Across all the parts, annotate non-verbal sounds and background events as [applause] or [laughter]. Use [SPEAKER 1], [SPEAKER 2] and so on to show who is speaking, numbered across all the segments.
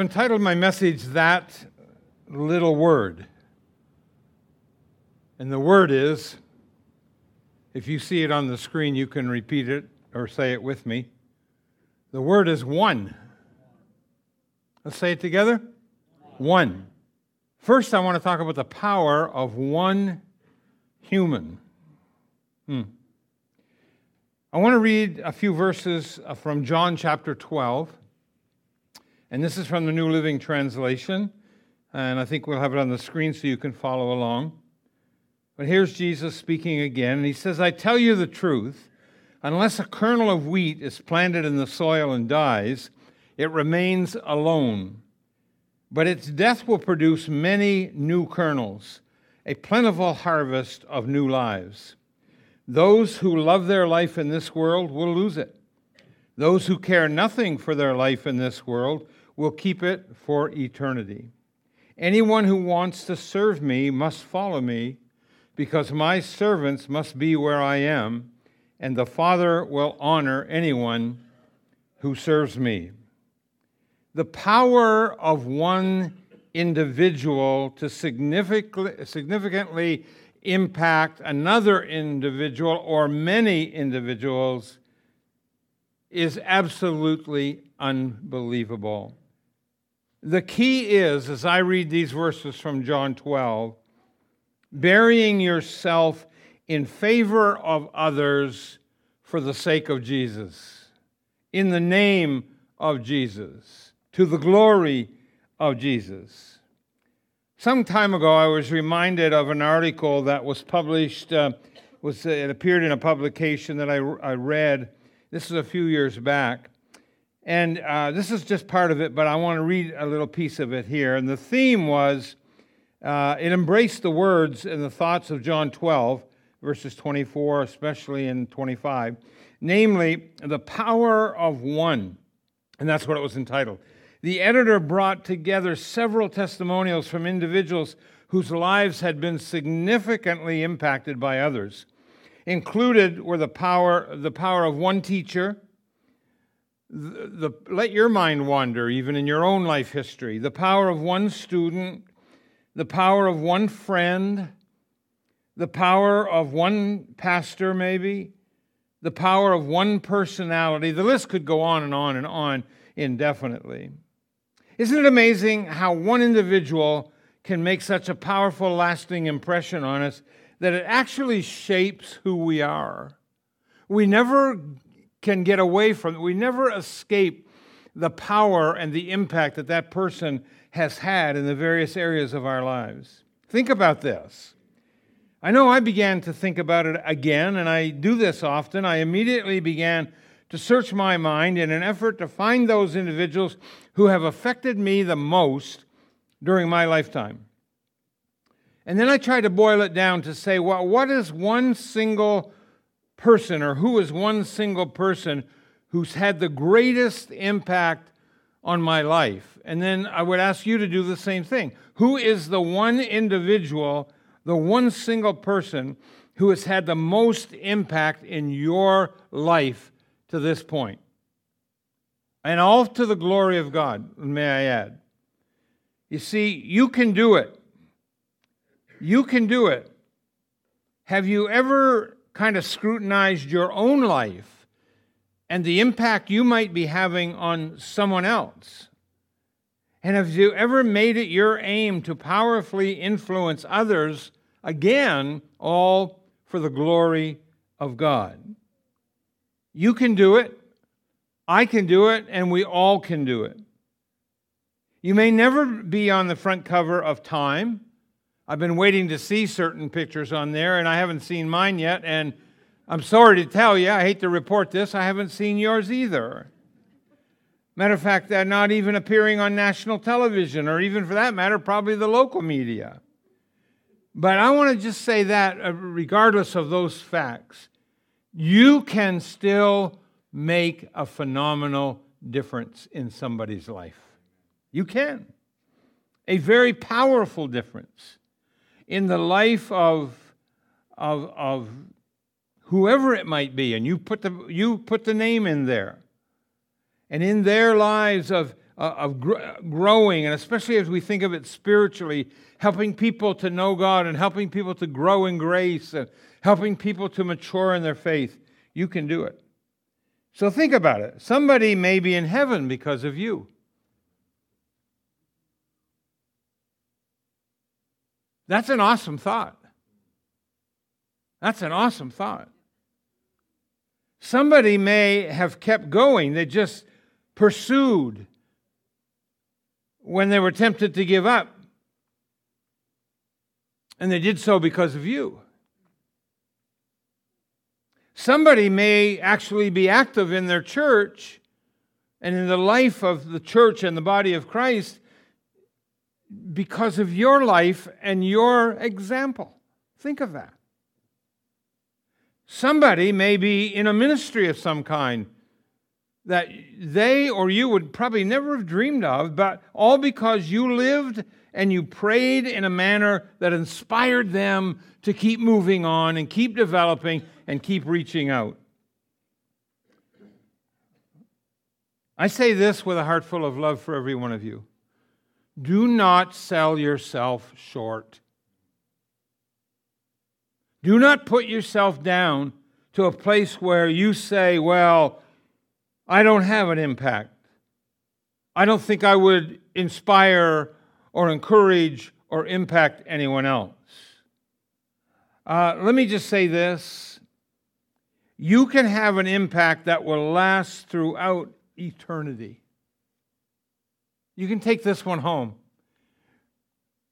[SPEAKER 1] I've entitled my message That Little Word. And the word is, if you see it on the screen, you can repeat it or say it with me. The word is one. Let's say it together. One. First, I want to talk about the power of one human. Hmm. I want to read a few verses from John chapter 12. And this is from the New Living Translation. And I think we'll have it on the screen so you can follow along. But here's Jesus speaking again. And he says, I tell you the truth. Unless a kernel of wheat is planted in the soil and dies, it remains alone. But its death will produce many new kernels, a plentiful harvest of new lives. Those who love their life in this world will lose it. Those who care nothing for their life in this world will keep it for eternity. Anyone who wants to serve me must follow me, because my servants must be where I am, and the Father will honor anyone who serves me. The power of one individual to significantly, impact another individual or many individuals is absolutely unbelievable. The key is, as I read these verses from John 12, burying yourself in favor of others for the sake of Jesus, in the name of Jesus, to the glory of Jesus. Some time ago, I was reminded of an article that was published, uh, was, it appeared in a publication that I, I read. This is a few years back. And uh, this is just part of it, but I want to read a little piece of it here. And the theme was uh, it embraced the words and the thoughts of John 12, verses 24, especially in 25, namely, the power of one. And that's what it was entitled. The editor brought together several testimonials from individuals whose lives had been significantly impacted by others. Included were the power, the power of one teacher the, the, let your mind wander, even in your own life history. The power of one student, the power of one friend, the power of one pastor, maybe, the power of one personality. The list could go on and on and on indefinitely. Isn't it amazing how one individual can make such a powerful, lasting impression on us that it actually shapes who we are? We never can get away from. We never escape the power and the impact that that person has had in the various areas of our lives. Think about this. I know I began to think about it again, and I do this often. I immediately began to search my mind in an effort to find those individuals who have affected me the most during my lifetime. And then I tried to boil it down to say, well, what is one single person or who is one single person who's had the greatest impact on my life? And then I would ask you to do the same thing. Who is the one individual, the one single person who has had the most impact in your life to this point? And all to the glory of God, may I add. You see, you can do it. You can do it. Have you ever kind of scrutinized your own life and the impact you might be having on someone else? And have you ever made it your aim to powerfully influence others, again, all for the glory of God? You can do it, I can do it, and we all can do it. You may never be on the front cover of Time I've been waiting to see certain pictures on there, and I haven't seen mine yet. And I'm sorry to tell you, I hate to report this, I haven't seen yours either. Matter of fact, they're not even appearing on national television, or even for that matter, probably the local media. But I want to just say that, uh, regardless of those facts, you can still make a phenomenal difference in somebody's life. You can. A very powerful difference in the life of, of, of whoever it might be, and you put, the, you put the name in there, and in their lives of, uh, of gr- growing, and especially as we think of it spiritually, helping people to know God and helping people to grow in grace and helping people to mature in their faith, you can do it. So think about it. Somebody may be in heaven because of you. That's an awesome thought. That's an awesome thought. Somebody may have kept going, they just pursued when they were tempted to give up. And they did so because of you. Somebody may actually be active in their church and in the life of the church and the body of Christ because of your life and your example. Think of that. Somebody may be in a ministry of some kind that they or you would probably never have dreamed of, but all because you lived and you prayed in a manner that inspired them to keep moving on and keep developing and keep reaching out. I say this with a heart full of love for every one of you. Do not sell yourself short. Do not put yourself down to a place where you say, Well, I don't have an impact. I don't think I would inspire or encourage or impact anyone else. Uh, let me just say this you can have an impact that will last throughout eternity. You can take this one home.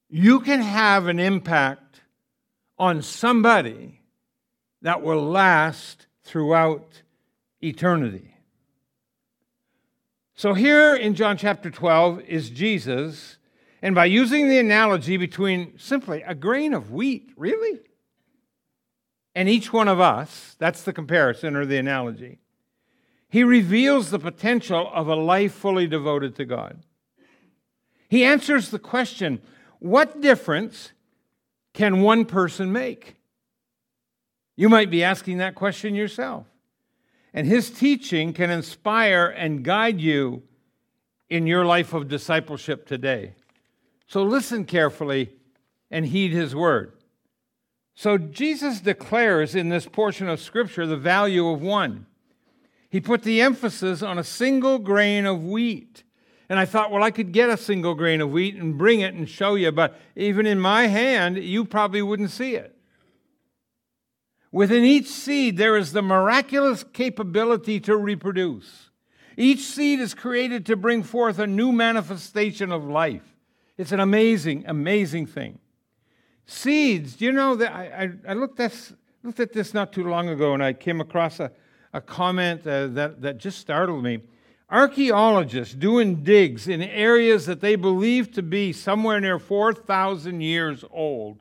[SPEAKER 1] You can have an impact on somebody that will last throughout eternity. So, here in John chapter 12 is Jesus, and by using the analogy between simply a grain of wheat, really, and each one of us, that's the comparison or the analogy, he reveals the potential of a life fully devoted to God. He answers the question what difference can one person make? You might be asking that question yourself. And his teaching can inspire and guide you in your life of discipleship today. So listen carefully and heed his word. So Jesus declares in this portion of Scripture the value of one. He put the emphasis on a single grain of wheat. And I thought, well, I could get a single grain of wheat and bring it and show you, but even in my hand, you probably wouldn't see it. Within each seed, there is the miraculous capability to reproduce. Each seed is created to bring forth a new manifestation of life. It's an amazing, amazing thing. Seeds, do you know that I, I, I looked, at, looked at this not too long ago and I came across a, a comment uh, that, that just startled me. Archaeologists doing digs in areas that they believe to be somewhere near 4,000 years old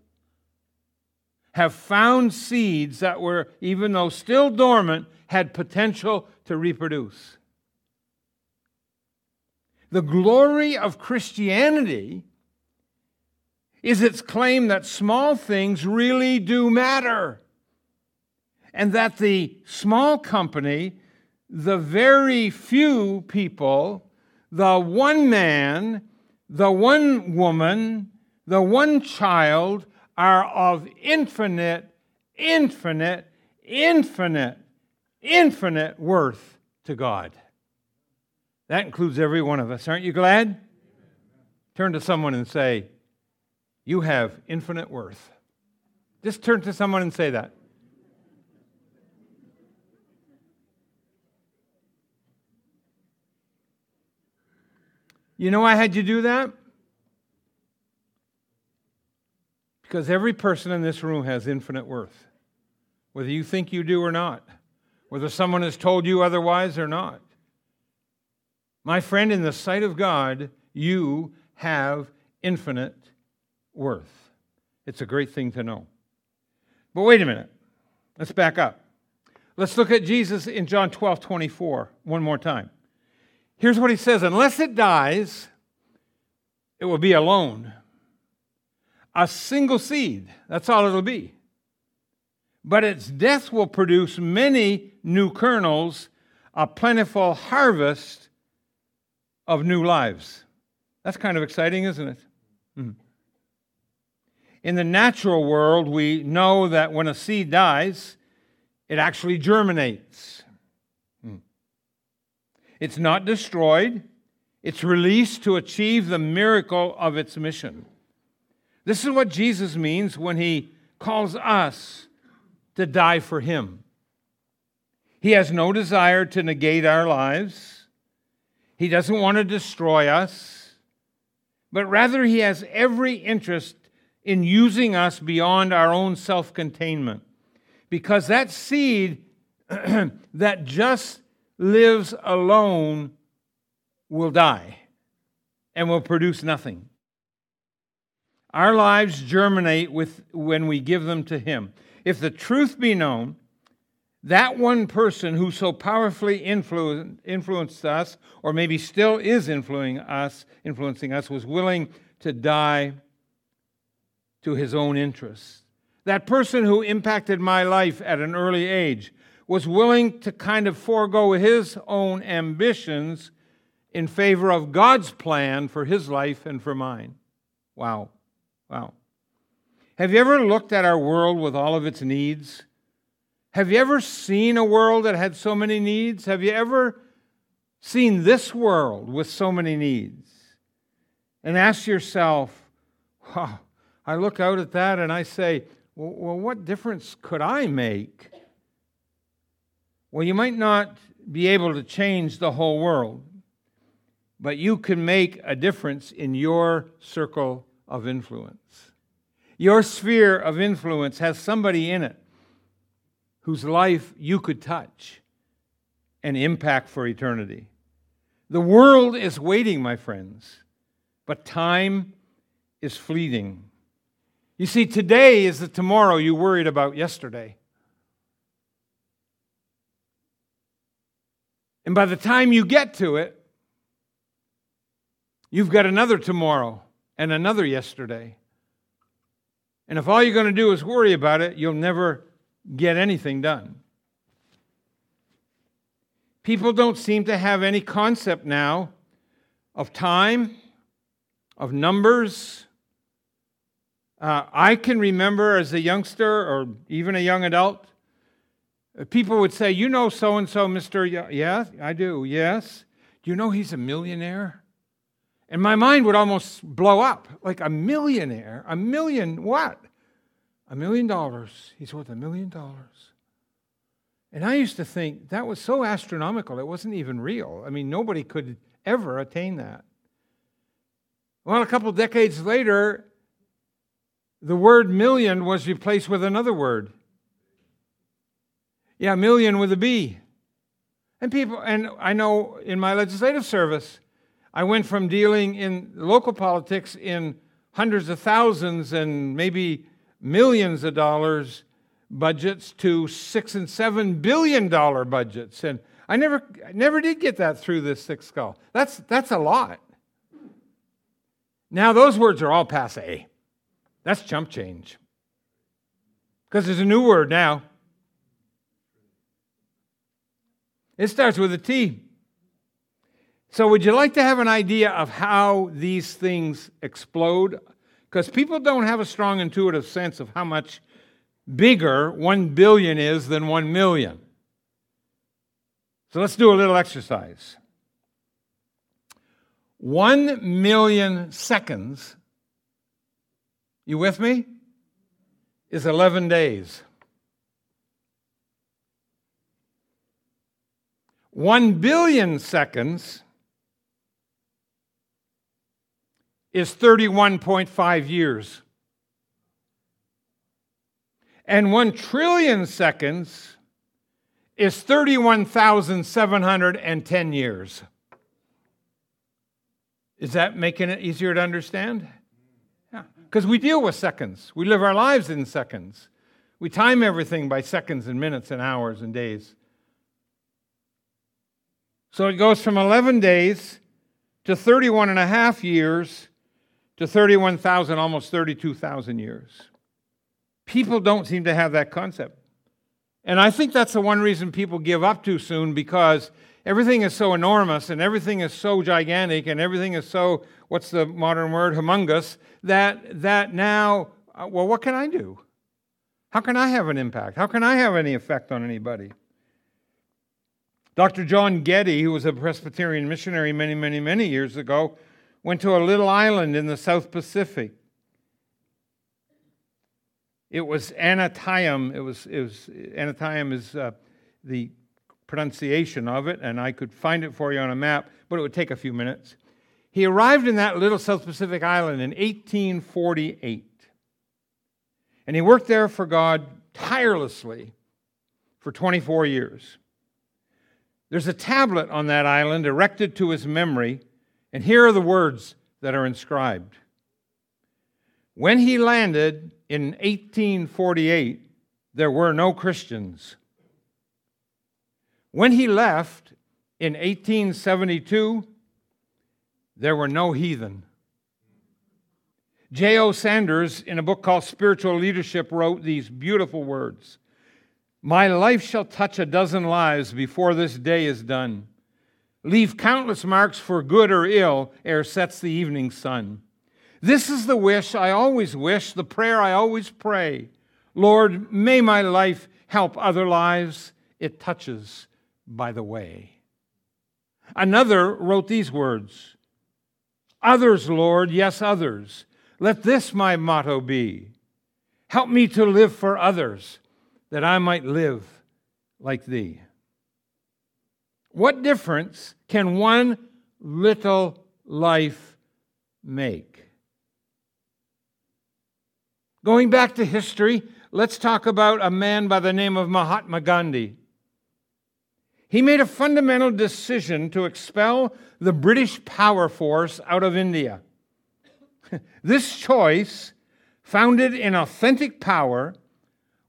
[SPEAKER 1] have found seeds that were, even though still dormant, had potential to reproduce. The glory of Christianity is its claim that small things really do matter, and that the small company the very few people, the one man, the one woman, the one child are of infinite, infinite, infinite, infinite worth to God. That includes every one of us. Aren't you glad? Turn to someone and say, You have infinite worth. Just turn to someone and say that. You know why I had you do that? Because every person in this room has infinite worth, whether you think you do or not, whether someone has told you otherwise or not. My friend, in the sight of God, you have infinite worth. It's a great thing to know. But wait a minute. Let's back up. Let's look at Jesus in John 12 24 one more time. Here's what he says Unless it dies, it will be alone. A single seed, that's all it'll be. But its death will produce many new kernels, a plentiful harvest of new lives. That's kind of exciting, isn't it? Mm. In the natural world, we know that when a seed dies, it actually germinates. It's not destroyed, it's released to achieve the miracle of its mission. This is what Jesus means when he calls us to die for him. He has no desire to negate our lives. He doesn't want to destroy us, but rather, he has every interest in using us beyond our own self containment. Because that seed [clears throat] that just lives alone will die and will produce nothing. Our lives germinate with, when we give them to Him. If the truth be known, that one person who so powerfully influenced us, or maybe still is influencing us, influencing us, was willing to die to his own interests. That person who impacted my life at an early age was willing to kind of forego his own ambitions in favor of God's plan for his life and for mine. Wow. Wow. Have you ever looked at our world with all of its needs? Have you ever seen a world that had so many needs? Have you ever seen this world with so many needs? And ask yourself, wow, I look out at that and I say, well, what difference could I make? Well, you might not be able to change the whole world, but you can make a difference in your circle of influence. Your sphere of influence has somebody in it whose life you could touch and impact for eternity. The world is waiting, my friends, but time is fleeting. You see, today is the tomorrow you worried about yesterday. And by the time you get to it, you've got another tomorrow and another yesterday. And if all you're going to do is worry about it, you'll never get anything done. People don't seem to have any concept now of time, of numbers. Uh, I can remember as a youngster or even a young adult, people would say, You know so and so, Mr. Y-? Yes, I do. Yes. Do you know he's a millionaire? And my mind would almost blow up like a millionaire. A million what? A million dollars. He's worth a million dollars. And I used to think that was so astronomical, it wasn't even real. I mean, nobody could ever attain that. Well, a couple decades later, the word million was replaced with another word. Yeah, million with a B. And people, and I know in my legislative service, I went from dealing in local politics in hundreds of thousands and maybe millions of dollars budgets to six and seven billion dollar budgets. And I never, never did get that through this thick skull. That's, that's a lot. Now, those words are all passe. That's chump change. Because there's a new word now. It starts with a T. So, would you like to have an idea of how these things explode? Because people don't have a strong intuitive sense of how much bigger 1 billion is than 1 million. So, let's do a little exercise. 1 million seconds, you with me? Is 11 days. 1 billion seconds is 31.5 years. And 1 trillion seconds is 31,710 years. Is that making it easier to understand? Yeah. Because we deal with seconds. We live our lives in seconds. We time everything by seconds and minutes and hours and days. So it goes from 11 days to 31 and a half years to 31,000, almost 32,000 years. People don't seem to have that concept. And I think that's the one reason people give up too soon because everything is so enormous and everything is so gigantic and everything is so, what's the modern word, humongous, that, that now, uh, well, what can I do? How can I have an impact? How can I have any effect on anybody? Dr. John Geddie, who was a Presbyterian missionary many, many, many years ago, went to a little island in the South Pacific. It was Aneityum. It was, it was is uh, the pronunciation of it, and I could find it for you on a map, but it would take a few minutes. He arrived in that little South Pacific island in 1848. And he worked there for God tirelessly for 24 years. There's a tablet on that island erected to his memory, and here are the words that are inscribed. When he landed in 1848, there were no Christians. When he left in 1872, there were no heathen. J.O. Sanders, in a book called Spiritual Leadership, wrote these beautiful words My life shall touch a dozen lives before this day is done. Leave countless marks for good or ill ere sets the evening sun. This is the wish I always wish, the prayer I always pray. Lord, may my life help other lives it touches by the way. Another wrote these words Others, Lord, yes, others. Let this my motto be Help me to live for others, that I might live like thee. What difference can one little life make? Going back to history, let's talk about a man by the name of Mahatma Gandhi. He made a fundamental decision to expel the British power force out of India. [laughs] this choice, founded in authentic power,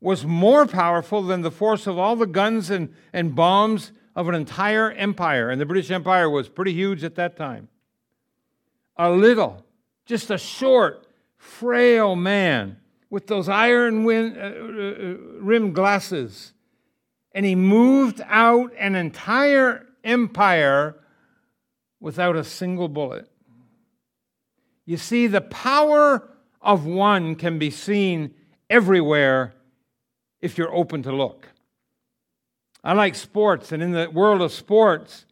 [SPEAKER 1] was more powerful than the force of all the guns and, and bombs of an entire empire. And the British Empire was pretty huge at that time. A little, just a short, frail man with those iron wind, uh, uh, rimmed glasses. And he moved out an entire empire without a single bullet. You see, the power of one can be seen everywhere if you're open to look. I like sports, and in the world of sports,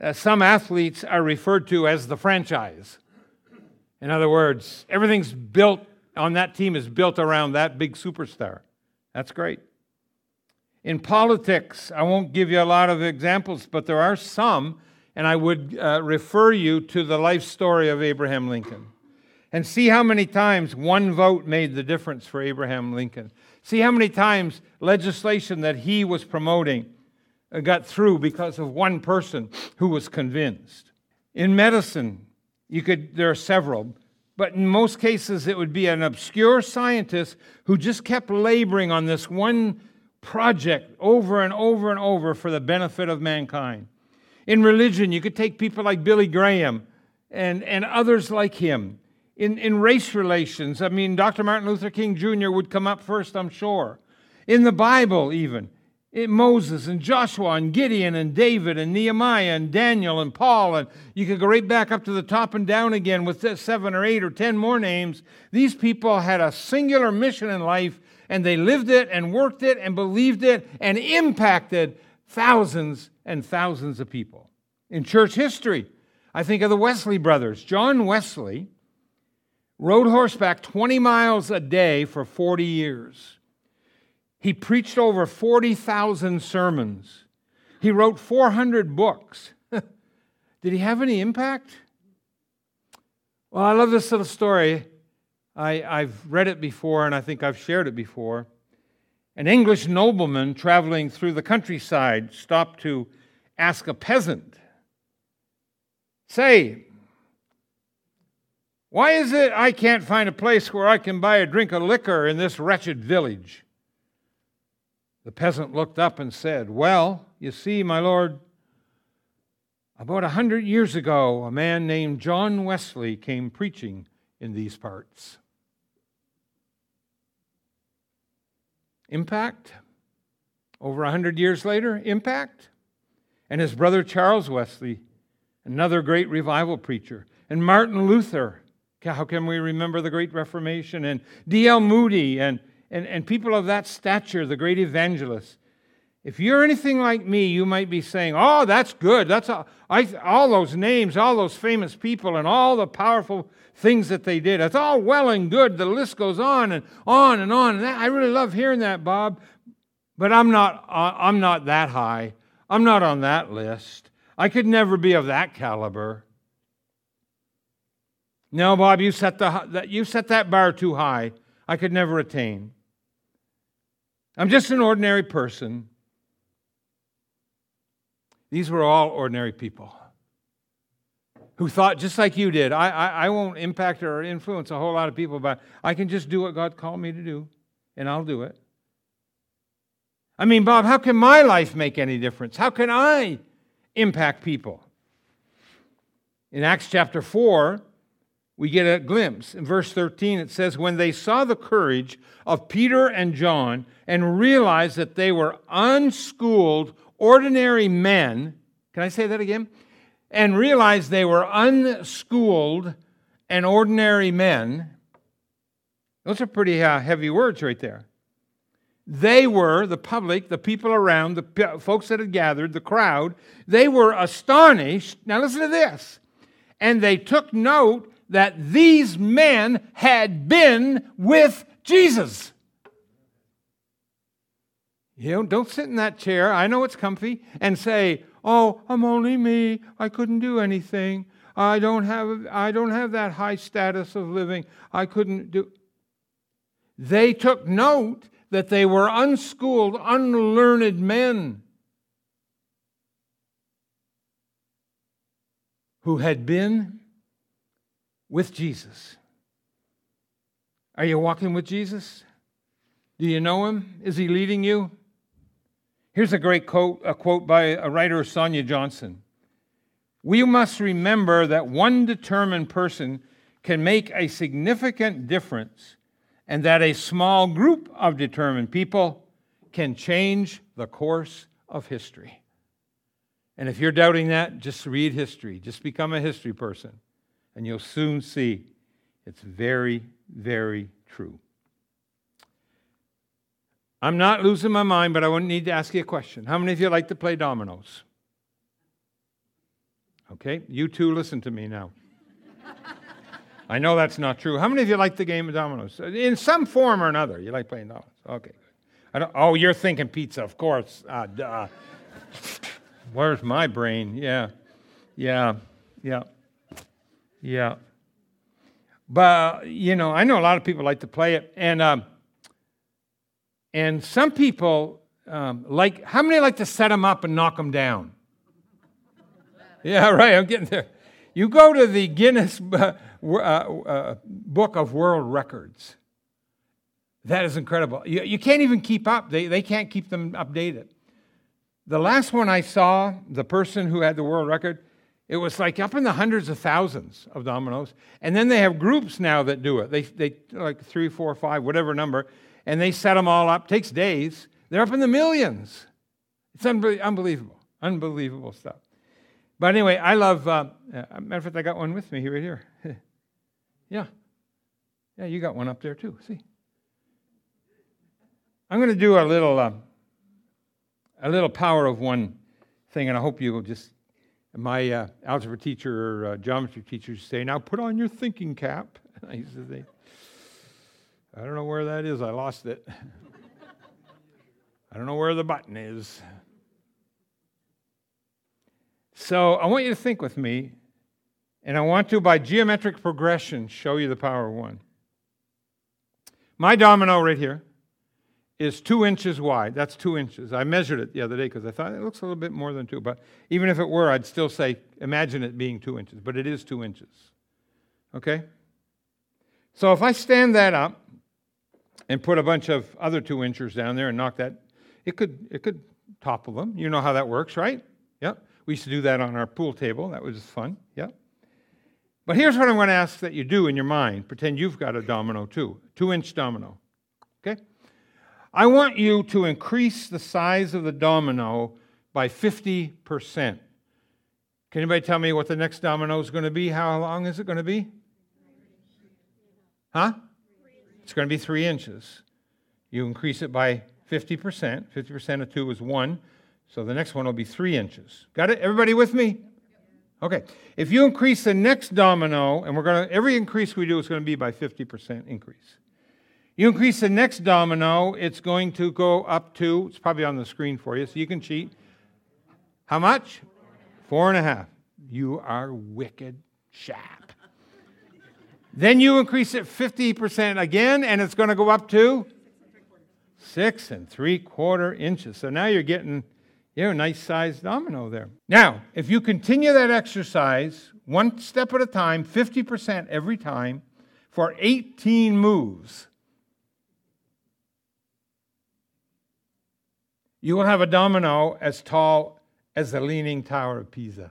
[SPEAKER 1] uh, some athletes are referred to as the franchise. In other words, everything's built on that team is built around that big superstar. That's great. In politics, I won't give you a lot of examples, but there are some and I would uh, refer you to the life story of Abraham Lincoln. And see how many times one vote made the difference for Abraham Lincoln. See how many times legislation that he was promoting uh, got through because of one person who was convinced. In medicine, you could there are several, but in most cases it would be an obscure scientist who just kept laboring on this one project over and over and over for the benefit of mankind. In religion, you could take people like Billy Graham and, and others like him. In, in race relations, I mean, Dr. Martin Luther King Jr. would come up first, I'm sure. In the Bible, even. In Moses and Joshua and Gideon and David and Nehemiah and Daniel and Paul, and you could go right back up to the top and down again with seven or eight or ten more names. These people had a singular mission in life, and they lived it and worked it and believed it and impacted thousands and thousands of people. In church history, I think of the Wesley brothers. John Wesley rode horseback 20 miles a day for 40 years. He preached over 40,000 sermons. He wrote 400 books. [laughs] Did he have any impact? Well, I love this little story. I, I've read it before and I think I've shared it before. An English nobleman traveling through the countryside stopped to ask a peasant, Say, why is it I can't find a place where I can buy a drink of liquor in this wretched village? The peasant looked up and said, Well, you see, my lord, about a hundred years ago, a man named John Wesley came preaching in these parts. Impact? Over a hundred years later, impact? and his brother Charles Wesley, another great revival preacher, and Martin Luther. How can we remember the Great Reformation? And D.L. Moody and, and, and people of that stature, the great evangelists. If you're anything like me, you might be saying, Oh, that's good. That's all, I, all those names, all those famous people, and all the powerful things that they did. It's all well and good. The list goes on and on and on. And that, I really love hearing that, Bob. But I'm not, uh, I'm not that high. I'm not on that list. I could never be of that caliber. No, Bob, you set, the, you set that bar too high. I could never attain. I'm just an ordinary person. These were all ordinary people who thought just like you did. I, I, I, won't impact or influence a whole lot of people, but I can just do what God called me to do, and I'll do it. I mean, Bob, how can my life make any difference? How can I impact people? In Acts chapter 4, we get a glimpse. In verse 13, it says, When they saw the courage of Peter and John and realized that they were unschooled, ordinary men, can I say that again? And realized they were unschooled and ordinary men. Those are pretty uh, heavy words right there. They were, the public, the people around, the folks that had gathered, the crowd, they were astonished. Now listen to this. And they took note that these men had been with Jesus. You know, don't sit in that chair. I know it's comfy and say, "Oh, I'm only me. I couldn't do anything. I don't have I don't have that high status of living. I couldn't do." They took note that they were unschooled, unlearned men who had been with Jesus. Are you walking with Jesus? Do you know him? Is he leading you? Here's a great quote, a quote by a writer, Sonia Johnson. We must remember that one determined person can make a significant difference, and that a small group of determined people can change the course of history. And if you're doubting that, just read history. Just become a history person, and you'll soon see it's very, very true. I'm not losing my mind, but I would need to ask you a question. How many of you like to play dominoes? Okay, you two listen to me now. [laughs] I know that's not true. How many of you like the game of dominoes? In some form or another, you like playing dominoes. Okay. oh, you're thinking pizza, of course. Uh, [laughs] Where's my brain? Yeah, yeah, yeah, yeah. But, you know, I know a lot of people like to play it. And, um, and some people um, like, how many like to set them up and knock them down? [laughs] Yeah, right, I'm getting there. You go to the Guinness [laughs] uh, uh, Book of World Records. That is incredible. You, you can't even keep up, they, they can't keep them updated. The last one I saw, the person who had the world record, it was like up in the hundreds of thousands of dominoes. And then they have groups now that do it. They, they like three, four, five, whatever number and they set them all up. Takes days. They're up in the millions. It's unbe- unbelievable, unbelievable stuff. But anyway, I love. Uh, uh, matter of fact, I got one with me right here. [laughs] yeah, yeah, you got one up there too. See, I'm going to do a little, uh, a little power of one thing, and I hope you will just. My uh, algebra teacher or uh, geometry teacher would say, "Now put on your thinking cap." [laughs] I used to I don't know where that is. I lost it. [laughs] I don't know where the button is. So I want you to think with me, and I want to, by geometric progression, show you the power of one. My domino right here is two inches wide. That's two inches. I measured it the other day because I thought it looks a little bit more than two. But even if it were, I'd still say, imagine it being two inches. But it is two inches. Okay? So if I stand that up, and put a bunch of other two inchers down there and knock that, it could, it could topple them. You know how that works, right? Yep. We used to do that on our pool table. That was fun. Yep. But here's what I'm going to ask that you do in your mind. Pretend you've got a domino too, two inch domino. Okay? I want you to increase the size of the domino by 50%. Can anybody tell me what the next domino is going to be? How long is it going to be? Huh? It's going to be three inches. You increase it by 50%. 50% of 2 is 1. So the next one will be 3 inches. Got it? Everybody with me? Okay. If you increase the next domino, and we're going to, every increase we do is going to be by 50% increase. You increase the next domino, it's going to go up to, it's probably on the screen for you, so you can cheat. How much? Four and a half. You are wicked chap. then you increase it 50% again, and it's going to go up to six and three quarter inches. So now you're getting you know, a nice sized domino there. Now, if you continue that exercise one step at a time, 50% every time, for 18 moves, you will have a domino as tall as the Leaning Tower of Pisa.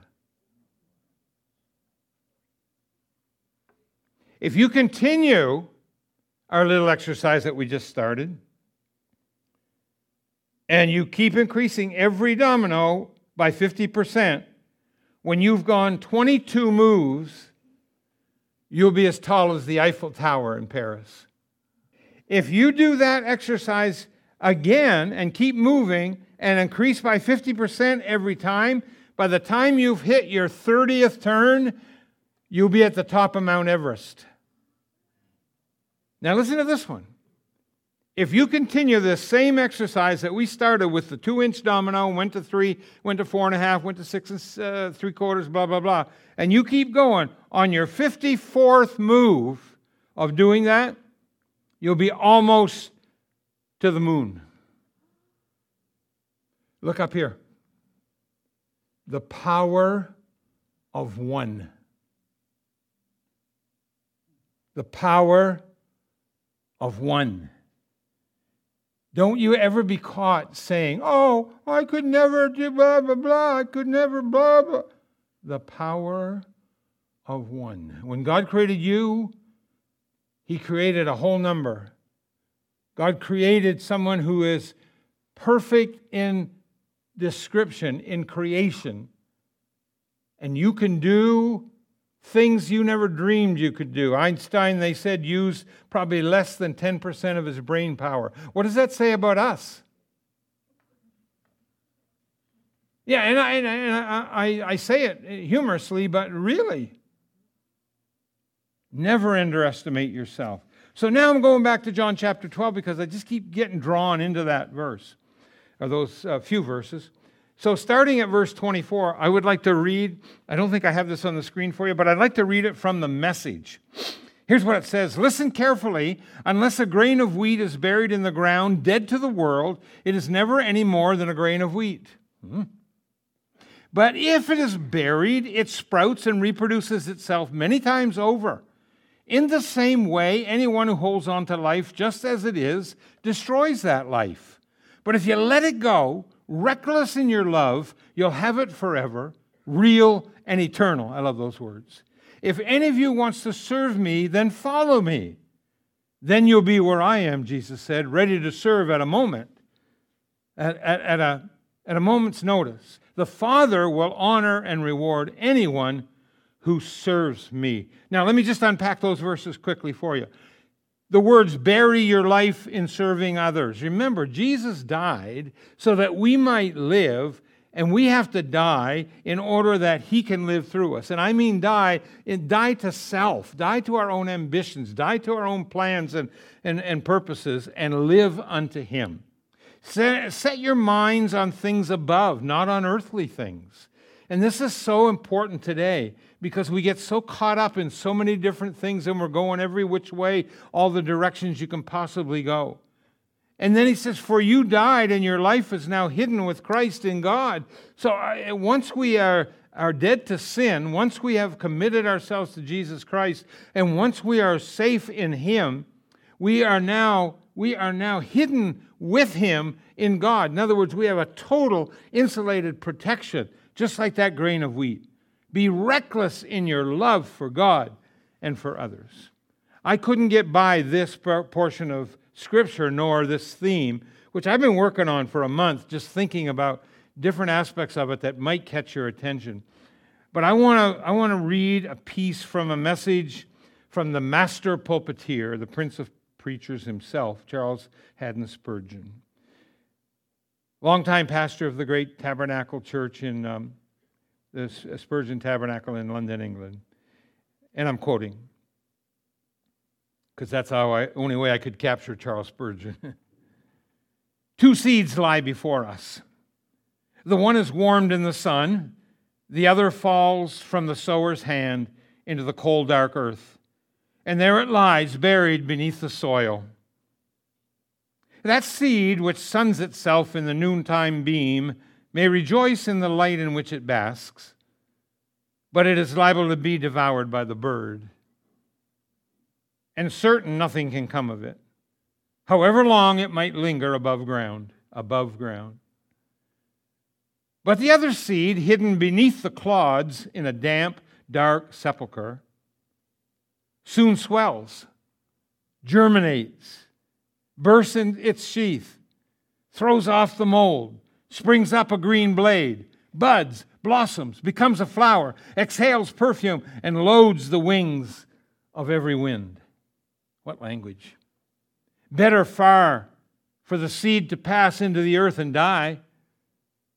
[SPEAKER 1] If you continue our little exercise that we just started, and you keep increasing every domino by 50%, when you've gone 22 moves, you'll be as tall as the Eiffel Tower in Paris. If you do that exercise again and keep moving and increase by 50% every time, by the time you've hit your 30th turn, you'll be at the top of Mount Everest. Now, listen to this one. If you continue this same exercise that we started with the two inch domino, went to three, went to four and a half, went to six and uh, three quarters, blah, blah, blah, and you keep going, on your 54th move of doing that, you'll be almost to the moon. Look up here. The power of one. The power of one. Don't you ever be caught saying, Oh, I could never do blah, blah, blah, I could never blah, blah. The power of one. When God created you, He created a whole number. God created someone who is perfect in description, in creation. And you can do things you never dreamed you could do. Einstein, they said, used probably less than 10% of his brain power. What does that say about us? Yeah, and I, and I, I, I say it humorously, but really, never underestimate yourself. So now I'm going back to John chapter 12 because I just keep getting drawn into that verse, or those uh, few verses. So, starting at verse 24, I would like to read, I don't think I have this on the screen for you, but I'd like to read it from the message. Here's what it says Listen carefully. Unless a grain of wheat is buried in the ground, dead to the world, it is never any more than a grain of wheat. Hmm. But if it is buried, it sprouts and reproduces itself many times over. In the same way, anyone who holds on to life just as it is destroys that life. But if you let it go, reckless in your love, you'll have it forever, real and eternal. I love those words. If any of you wants to serve me, then follow me. Then you'll be where I am, Jesus said, ready to serve at a moment, at, at, at a, at a moment's notice. The Father will honor and reward anyone who serves me. Now, let me just unpack those verses quickly for you the words bury your life in serving others. Remember, Jesus died so that we might live, and we have to die in order that he can live through us. And I mean die, die to self, die to our own ambitions, die to our own plans and, and, and purposes, and live unto him. Set, set your minds on things above, not on earthly things. And this is so important today because we get so caught up in so many different things and we're going every which way, all the directions you can possibly go. And then he says, For you died, and your life is now hidden with Christ in God. So uh, once we are, are dead to sin, once we have committed ourselves to Jesus Christ, and once we are safe in him, we are now we are now hidden with him in God. In other words, we have a total insulated protection, just like that grain of wheat. Be reckless in your love for God and for others. I couldn't get by this portion of Scripture nor this theme, which I've been working on for a month, just thinking about different aspects of it that might catch your attention. But I want to I want to read a piece from a message from the master pulpiteer, the prince of preachers himself, Charles Haddon Spurgeon. Longtime pastor of the great Tabernacle Church in um, the uh, Spurgeon Tabernacle in London, England. And I'm quoting, because that's how I, only way I could capture Charles Spurgeon. [laughs] Two seeds lie before us. The one is warmed in the sun, the other falls from the sower's hand into the cold, dark earth. And there it lies, buried beneath the soil. That seed which suns itself in the noontime beam may rejoice in the light in which it basks, but it is liable to be devoured by the bird. And certain nothing can come of it, however long it might linger above ground, above ground. But the other seed, hidden beneath the clods in a damp, dark sepulchre, soon swells, germinates, bursts in its sheath, throws off the mold, springs up a green blade, buds, blossoms, becomes a flower, exhales perfume, and loads the wings of every wind. What language? Better far for the seed to pass into the earth and die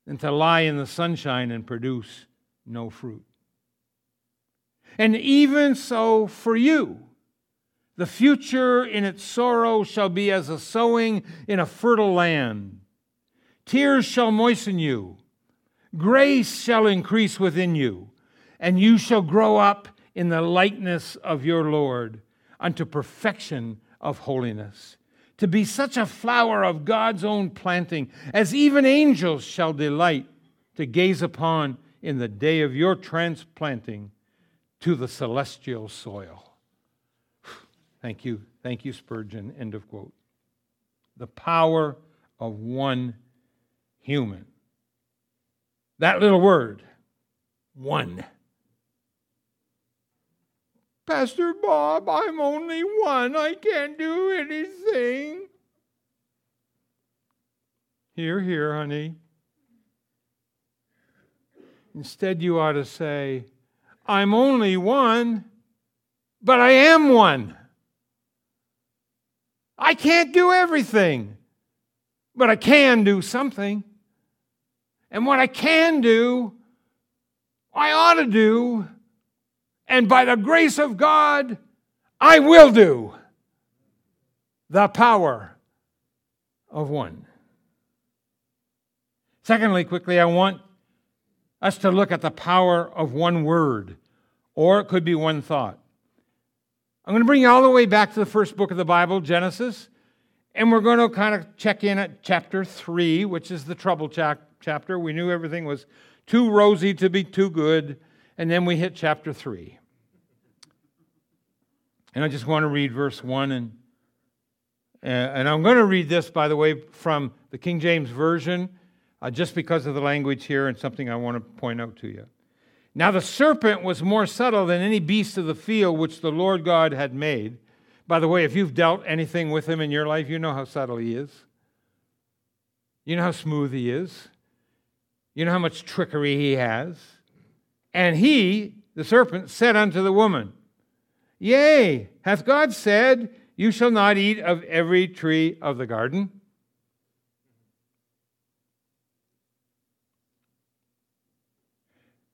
[SPEAKER 1] than to lie in the sunshine and produce no fruit. And even so for you, the future in its sorrow shall be as a sowing in a fertile land. Tears shall moisten you, grace shall increase within you, and you shall grow up in the likeness of your Lord unto perfection of holiness to be such a flower of God's own planting as even angels shall delight to gaze upon in the day of your transplanting to the celestial soil. [sighs] Thank you. Thank you, Spurgeon. End of quote. The power of one human. That little word, one. Pastor Bob, I'm only one. I can't do anything. Here, here, honey. Instead, you ought to say, I'm only one, but I am one. I can't do everything, but I can do something. And what I can do, I ought to do and by the grace of God, I will do the power of one. Secondly, quickly, I want us to look at the power of one word, or it could be one thought. I'm going to bring you all the way back to the first book of the Bible, Genesis, and we're going to kind of check in at chapter 3, which is the trouble chapter. We knew everything was too rosy to be too good, and then we hit chapter 3. And I just want to read verse 1 and and I'm going to read this, by the way, from the King James Version, uh, just because of the language here and something I want to point out to you. Now, the serpent was more subtle than any beast of the field which the Lord God had made. By the way, if you've dealt anything with him in your life, you know how subtle he is. You know how smooth he is. You know how much trickery he has. And he, the serpent, said unto the woman, Yea, hath God said, You shall not eat of every tree of the garden?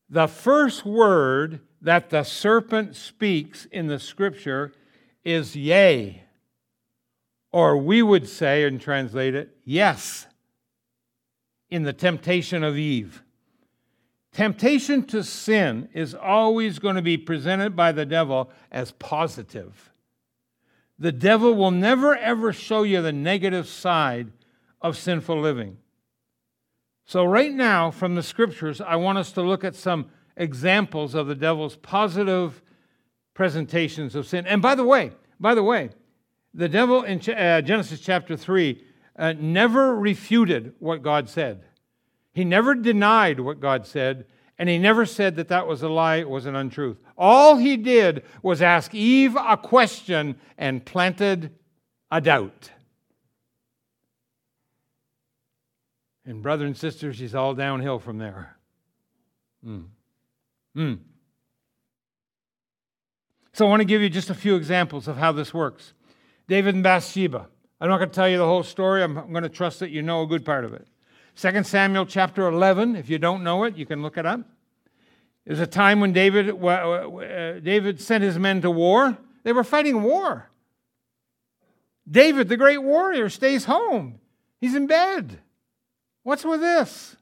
[SPEAKER 1] The first word that the serpent speaks in the scripture is yea. Or we would say and translate it, yes, in the temptation of Eve. Temptation to sin is always going to be presented by the devil as positive. The devil will never ever show you the negative side of sinful living. So, right now, from the scriptures, I want us to look at some examples of the devil's positive presentations of sin. And by the way, by the way, the devil in uh, Genesis chapter 3 uh, never refuted what God said. He never denied what God said, and he never said that that was a lie, it was an untruth. All he did was ask Eve a question and planted a doubt. And, brother and sister, she's all downhill from there. Mm. Mm. So, I want to give you just a few examples of how this works. David and Bathsheba. I'm not going to tell you the whole story. I'm going to trust that you know a good part of it. 2 Samuel chapter 11, if you don't know it, you can look it up. There's a time when David, uh, David sent his men to war. They were fighting war. David, the great warrior, stays home. He's in bed. What's with this?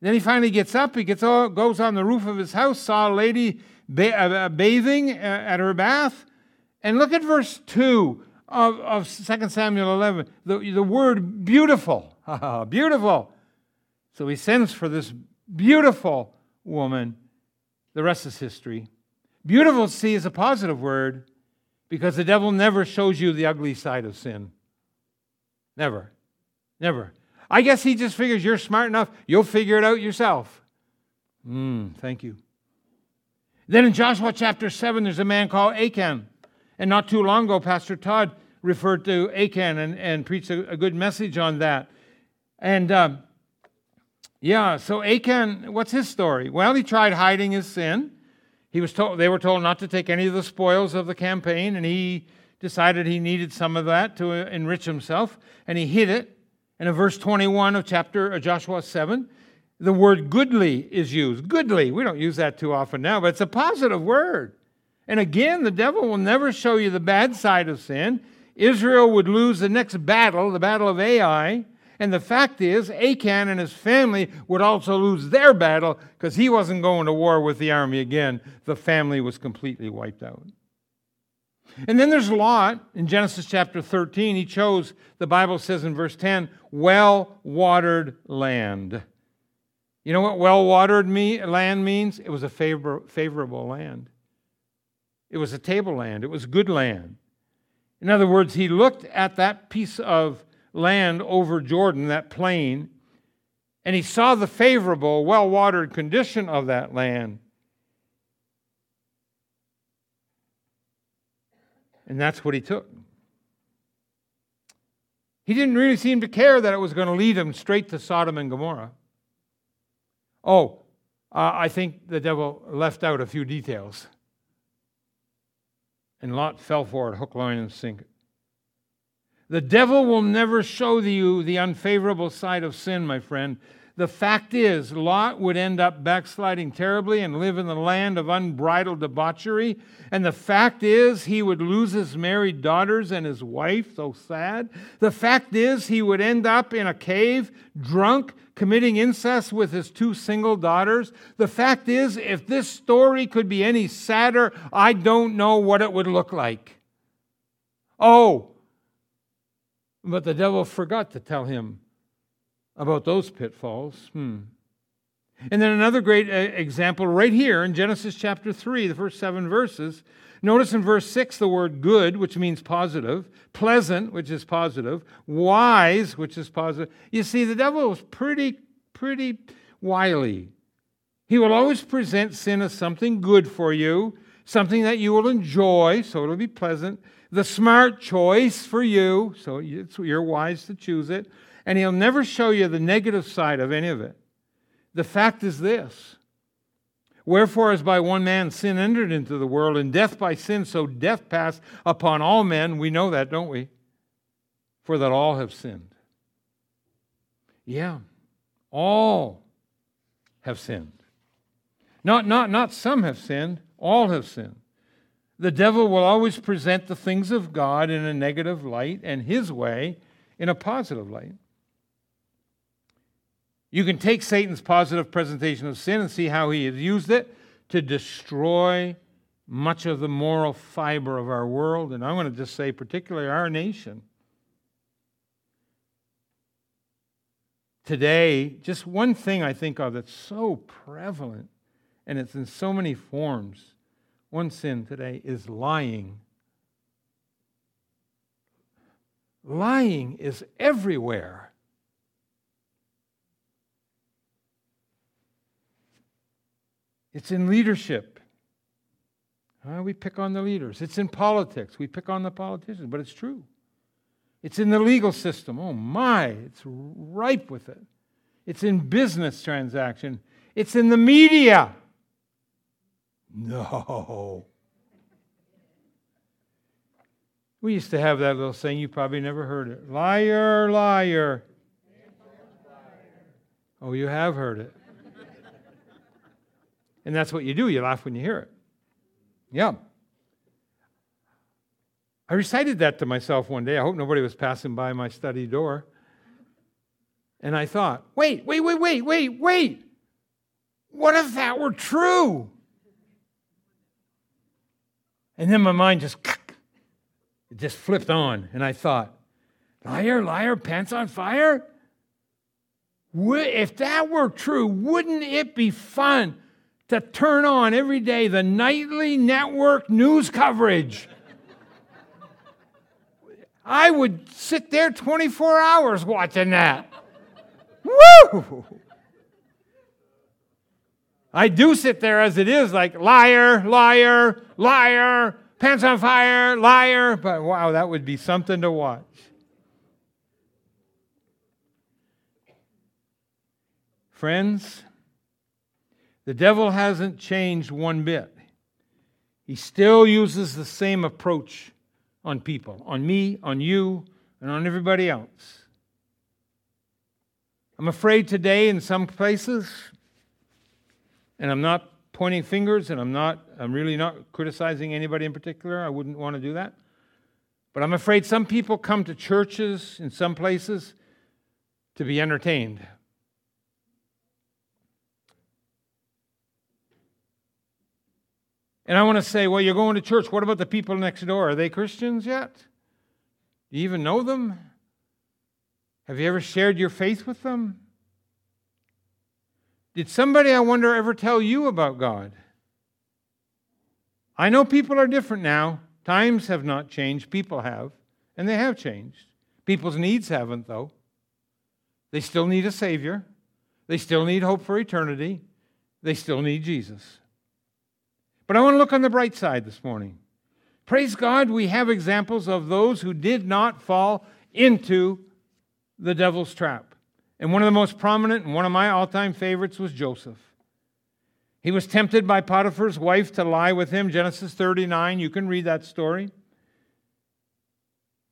[SPEAKER 1] Then he finally gets up. He gets all, goes on the roof of his house, saw a lady uh, bathing uh, at her bath. And look at verse 2 of, of 2 Samuel 11. The, the word beautiful. [laughs] beautiful. So he sends for this beautiful woman. The rest is history. Beautiful, see, is a positive word because the devil never shows you the ugly side of sin. Never. Never. I guess he just figures you're smart enough, you'll figure it out yourself. Mm, thank you. Then in Joshua chapter 7, there's a man called Achan. And not too long ago, Pastor Todd referred to Achan and, and preached a, a good message on that. And um, yeah, so Achan, what's his story? Well, he tried hiding his sin. He was told, they were told not to take any of the spoils of the campaign, and he decided he needed some of that to enrich himself, and he hid it. And in verse 21 of chapter of Joshua 7, the word goodly is used. Goodly. We don't use that too often now, but it's a positive word. And again, the devil will never show you the bad side of sin. Israel would lose the next battle, the battle of Ai. And the fact is, Achan and his family would also lose their battle because he wasn't going to war with the army again. The family was completely wiped out. And then there's Lot in Genesis chapter 13. He chose, the Bible says in verse 10, well watered land. You know what well watered land means? It was a favor, favorable land, it was a tableland, it was good land. In other words, he looked at that piece of land over Jordan, that plain, and he saw the favorable, well watered condition of that land. And that's what he took. He didn't really seem to care that it was going to lead him straight to Sodom and Gomorrah. Oh, uh, I think the devil left out a few details. And Lot fell for it, hook, line, and sinker. The devil will never show you the unfavorable side of sin, my friend. The fact is, Lot would end up backsliding terribly and live in the land of unbridled debauchery. And the fact is, he would lose his married daughters and his wife. So sad. The fact is, he would end up in a cave, drunk, committing incest with his two single daughters. The fact is, if this story could be any sadder, I don't know what it would look like. Oh, but the devil forgot to tell him about those pitfalls. Hmm. And then another great uh, example right here in Genesis chapter 3, the first seven verses. Notice in verse 6 the word good, which means positive, pleasant, which is positive, wise, which is positive. You see, the devil is pretty, pretty wily. He will always present sin as something good for you, something that you will enjoy, so it'll be pleasant, the smart choice for you, so you're wise to choose it, and he'll never show you the negative side of any of it. The fact is this Wherefore, as by one man sin entered into the world, and death by sin, so death passed upon all men. We know that, don't we? For that all have sinned. Yeah, all have sinned. Not, not, not some have sinned, all have sinned. The devil will always present the things of God in a negative light and his way in a positive light. You can take Satan's positive presentation of sin and see how he has used it to destroy much of the moral fiber of our world, and I'm going to just say, particularly our nation. Today, just one thing I think of that's so prevalent, and it's in so many forms one sin today is lying. Lying is everywhere. It's in leadership. Uh, we pick on the leaders. It's in politics. We pick on the politicians, but it's true. It's in the legal system. Oh my, it's ripe with it. It's in business transaction. It's in the media. No. We used to have that little saying, you probably never heard it. Liar, liar. Oh, you have heard it. And that's what you do. You laugh when you hear it. Yeah. I recited that to myself one day. I hope nobody was passing by my study door. And I thought, wait, wait, wait, wait, wait, wait. What if that were true? And then my mind just [clears throat] it just flipped on, and I thought, liar, liar, pants on fire? If that were true, wouldn't it be fun to turn on every day the nightly network news coverage? I would sit there 24 hours watching that. Woo! I do sit there as it is, like liar, liar, liar, pants on fire, liar. But wow, that would be something to watch. Friends, the devil hasn't changed one bit. He still uses the same approach on people, on me, on you, and on everybody else. I'm afraid today in some places and I'm not pointing fingers and I'm not I'm really not criticizing anybody in particular. I wouldn't want to do that. But I'm afraid some people come to churches in some places to be entertained. And I want to say, well, you're going to church. What about the people next door? Are they Christians yet? Do you even know them? Have you ever shared your faith with them? Did somebody, I wonder, ever tell you about God? I know people are different now. Times have not changed, people have, and they have changed. People's needs haven't, though. They still need a Savior, they still need hope for eternity, they still need Jesus. But I want to look on the bright side this morning. Praise God, we have examples of those who did not fall into the devil's trap. And one of the most prominent and one of my all time favorites was Joseph. He was tempted by Potiphar's wife to lie with him, Genesis 39. You can read that story.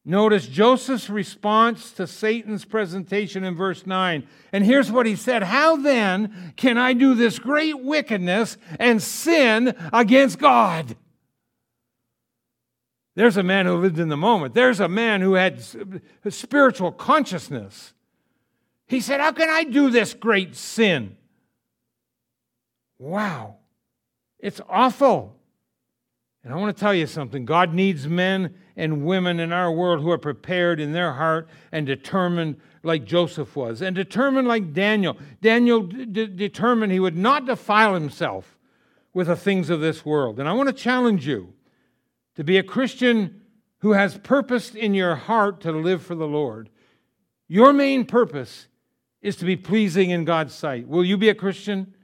[SPEAKER 1] Notice Joseph's response to Satan's presentation in verse 9. And here's what he said How then can I do this great wickedness and sin against God? There's a man who lived in the moment. There's a man who had spiritual consciousness. He said, How can I do this great sin? Wow. It's awful. And I want to tell you something God needs men and women in our world who are prepared in their heart and determined like Joseph was, and determined like Daniel. Daniel d- determined he would not defile himself with the things of this world. And I want to challenge you to be a Christian who has purpose in your heart to live for the Lord. Your main purpose is to be pleasing in God's sight. Will you be a Christian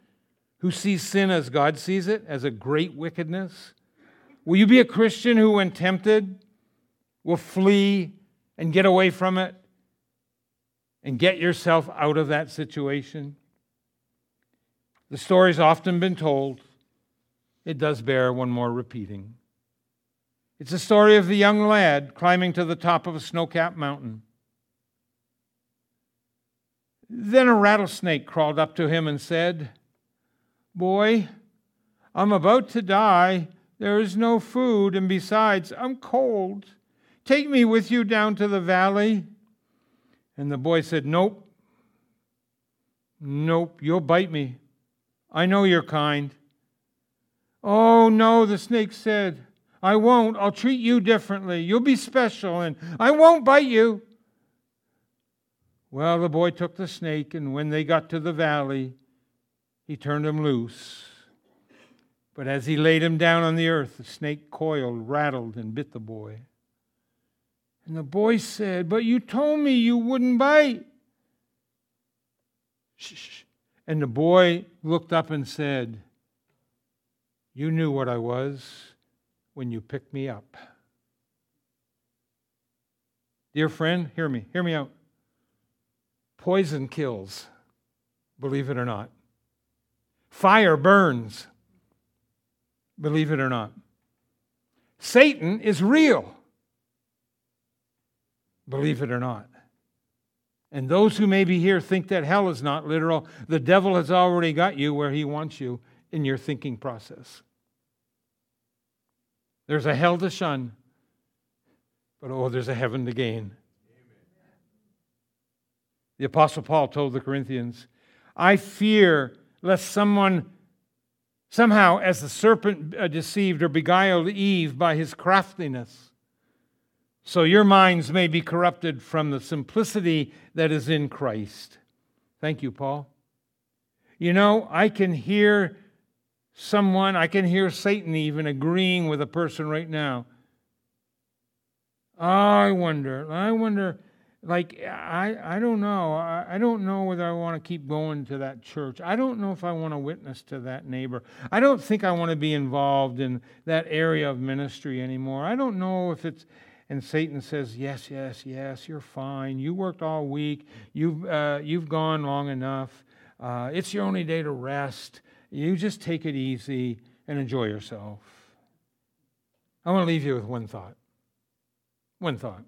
[SPEAKER 1] who sees sin as God sees it, as a great wickedness? Will you be a Christian who, when tempted, will flee and get away from it and get yourself out of that situation? The story's often been told. It does bear one more repeating. It's the story of the young lad climbing to the top of a snow capped mountain. Then a rattlesnake crawled up to him and said, Boy, I'm about to die. There is no food, and besides, I'm cold. Take me with you down to the valley. And the boy said, Nope. Nope, you'll bite me. I know you're kind. Oh, no, the snake said. I won't. I'll treat you differently. You'll be special, and I won't bite you. Well, the boy took the snake, and when they got to the valley, he turned him loose. But as he laid him down on the earth, the snake coiled, rattled, and bit the boy. And the boy said, But you told me you wouldn't bite. Shh. And the boy looked up and said, You knew what I was when you picked me up. Dear friend, hear me, hear me out. Poison kills, believe it or not. Fire burns, believe it or not. Satan is real, believe it or not. And those who may be here think that hell is not literal. The devil has already got you where he wants you in your thinking process. There's a hell to shun, but oh, there's a heaven to gain. The Apostle Paul told the Corinthians, I fear lest someone somehow, as the serpent uh, deceived or beguiled Eve by his craftiness, so your minds may be corrupted from the simplicity that is in Christ. Thank you, Paul. You know, I can hear someone, I can hear Satan even agreeing with a person right now. I wonder, I wonder, like, I, I don't know. I, I don't know whether I want to keep going to that church. I don't know if I want to witness to that neighbor. I don't think I want to be involved in that area of ministry anymore. I don't know if it's, and Satan says, Yes, yes, yes, you're fine. You worked all week. You've, uh, you've gone long enough. Uh, it's your only day to rest. You just take it easy and enjoy yourself. I want to leave you with one thought. One thought.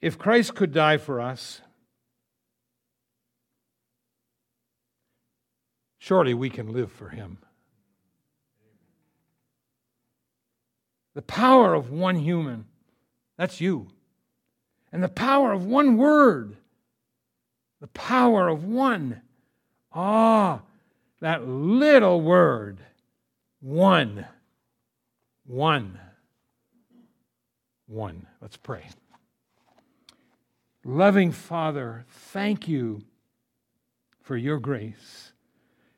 [SPEAKER 1] If Christ could die for us, surely we can live for him. The power of one human, that's you. And the power of one word, the power of one. Ah, that little word, one. One. One. Let's pray. Loving Father, thank you for your grace.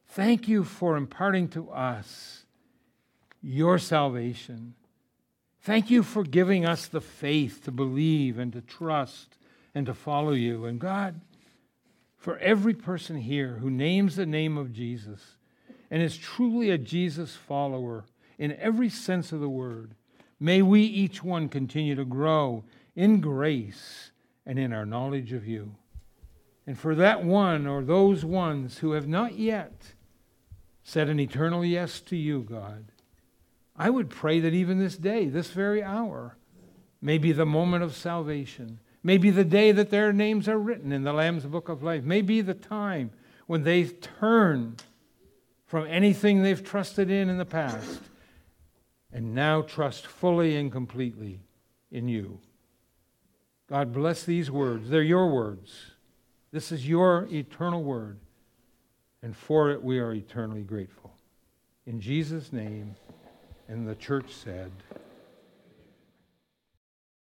[SPEAKER 1] Thank you for imparting to us your salvation. Thank you for giving us the faith to believe and to trust and to follow you. And God, for every person here who names the name of Jesus and is truly a Jesus follower in every sense of the word, may we each one continue to grow in grace and in our knowledge of you. And for that one or those ones who have not yet said an eternal yes to you, God, I would pray that even this day, this very hour, may be the moment of salvation. May be the day that their names are written in the Lamb's Book of Life. May be the time when they turn from anything they've trusted in in the past and now trust fully and completely in you. God bless these words. They're your words. This is your eternal word. And for it we are eternally grateful. In Jesus' name. And the church said,